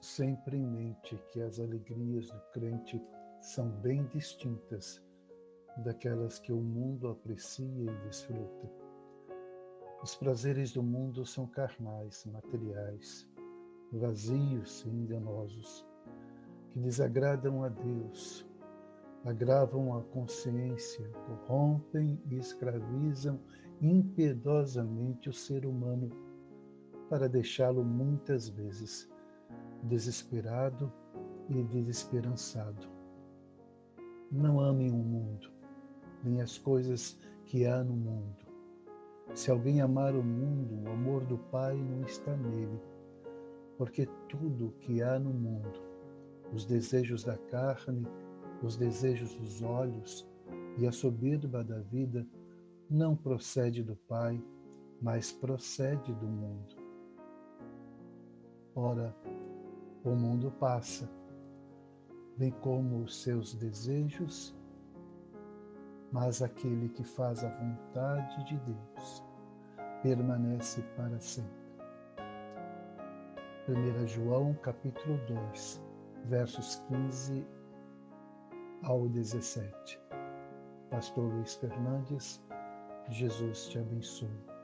sempre em mente que as alegrias do crente são bem distintas daquelas que o mundo aprecia e desfruta. Os prazeres do mundo são carnais, materiais, vazios e enganosos, que desagradam a Deus, agravam a consciência, corrompem e escravizam impiedosamente o ser humano para deixá-lo muitas vezes desesperado e desesperançado. Não amem o mundo, nem as coisas que há no mundo. Se alguém amar o mundo, o amor do Pai não está nele, porque tudo que há no mundo, os desejos da carne, os desejos dos olhos e a soberba da vida, não procede do Pai, mas procede do mundo. Ora, o mundo passa, bem como os seus desejos, mas aquele que faz a vontade de Deus permanece para sempre. 1 João capítulo 2, versos 15 ao 17. Pastor Luiz Fernandes, Jesus te abençoe.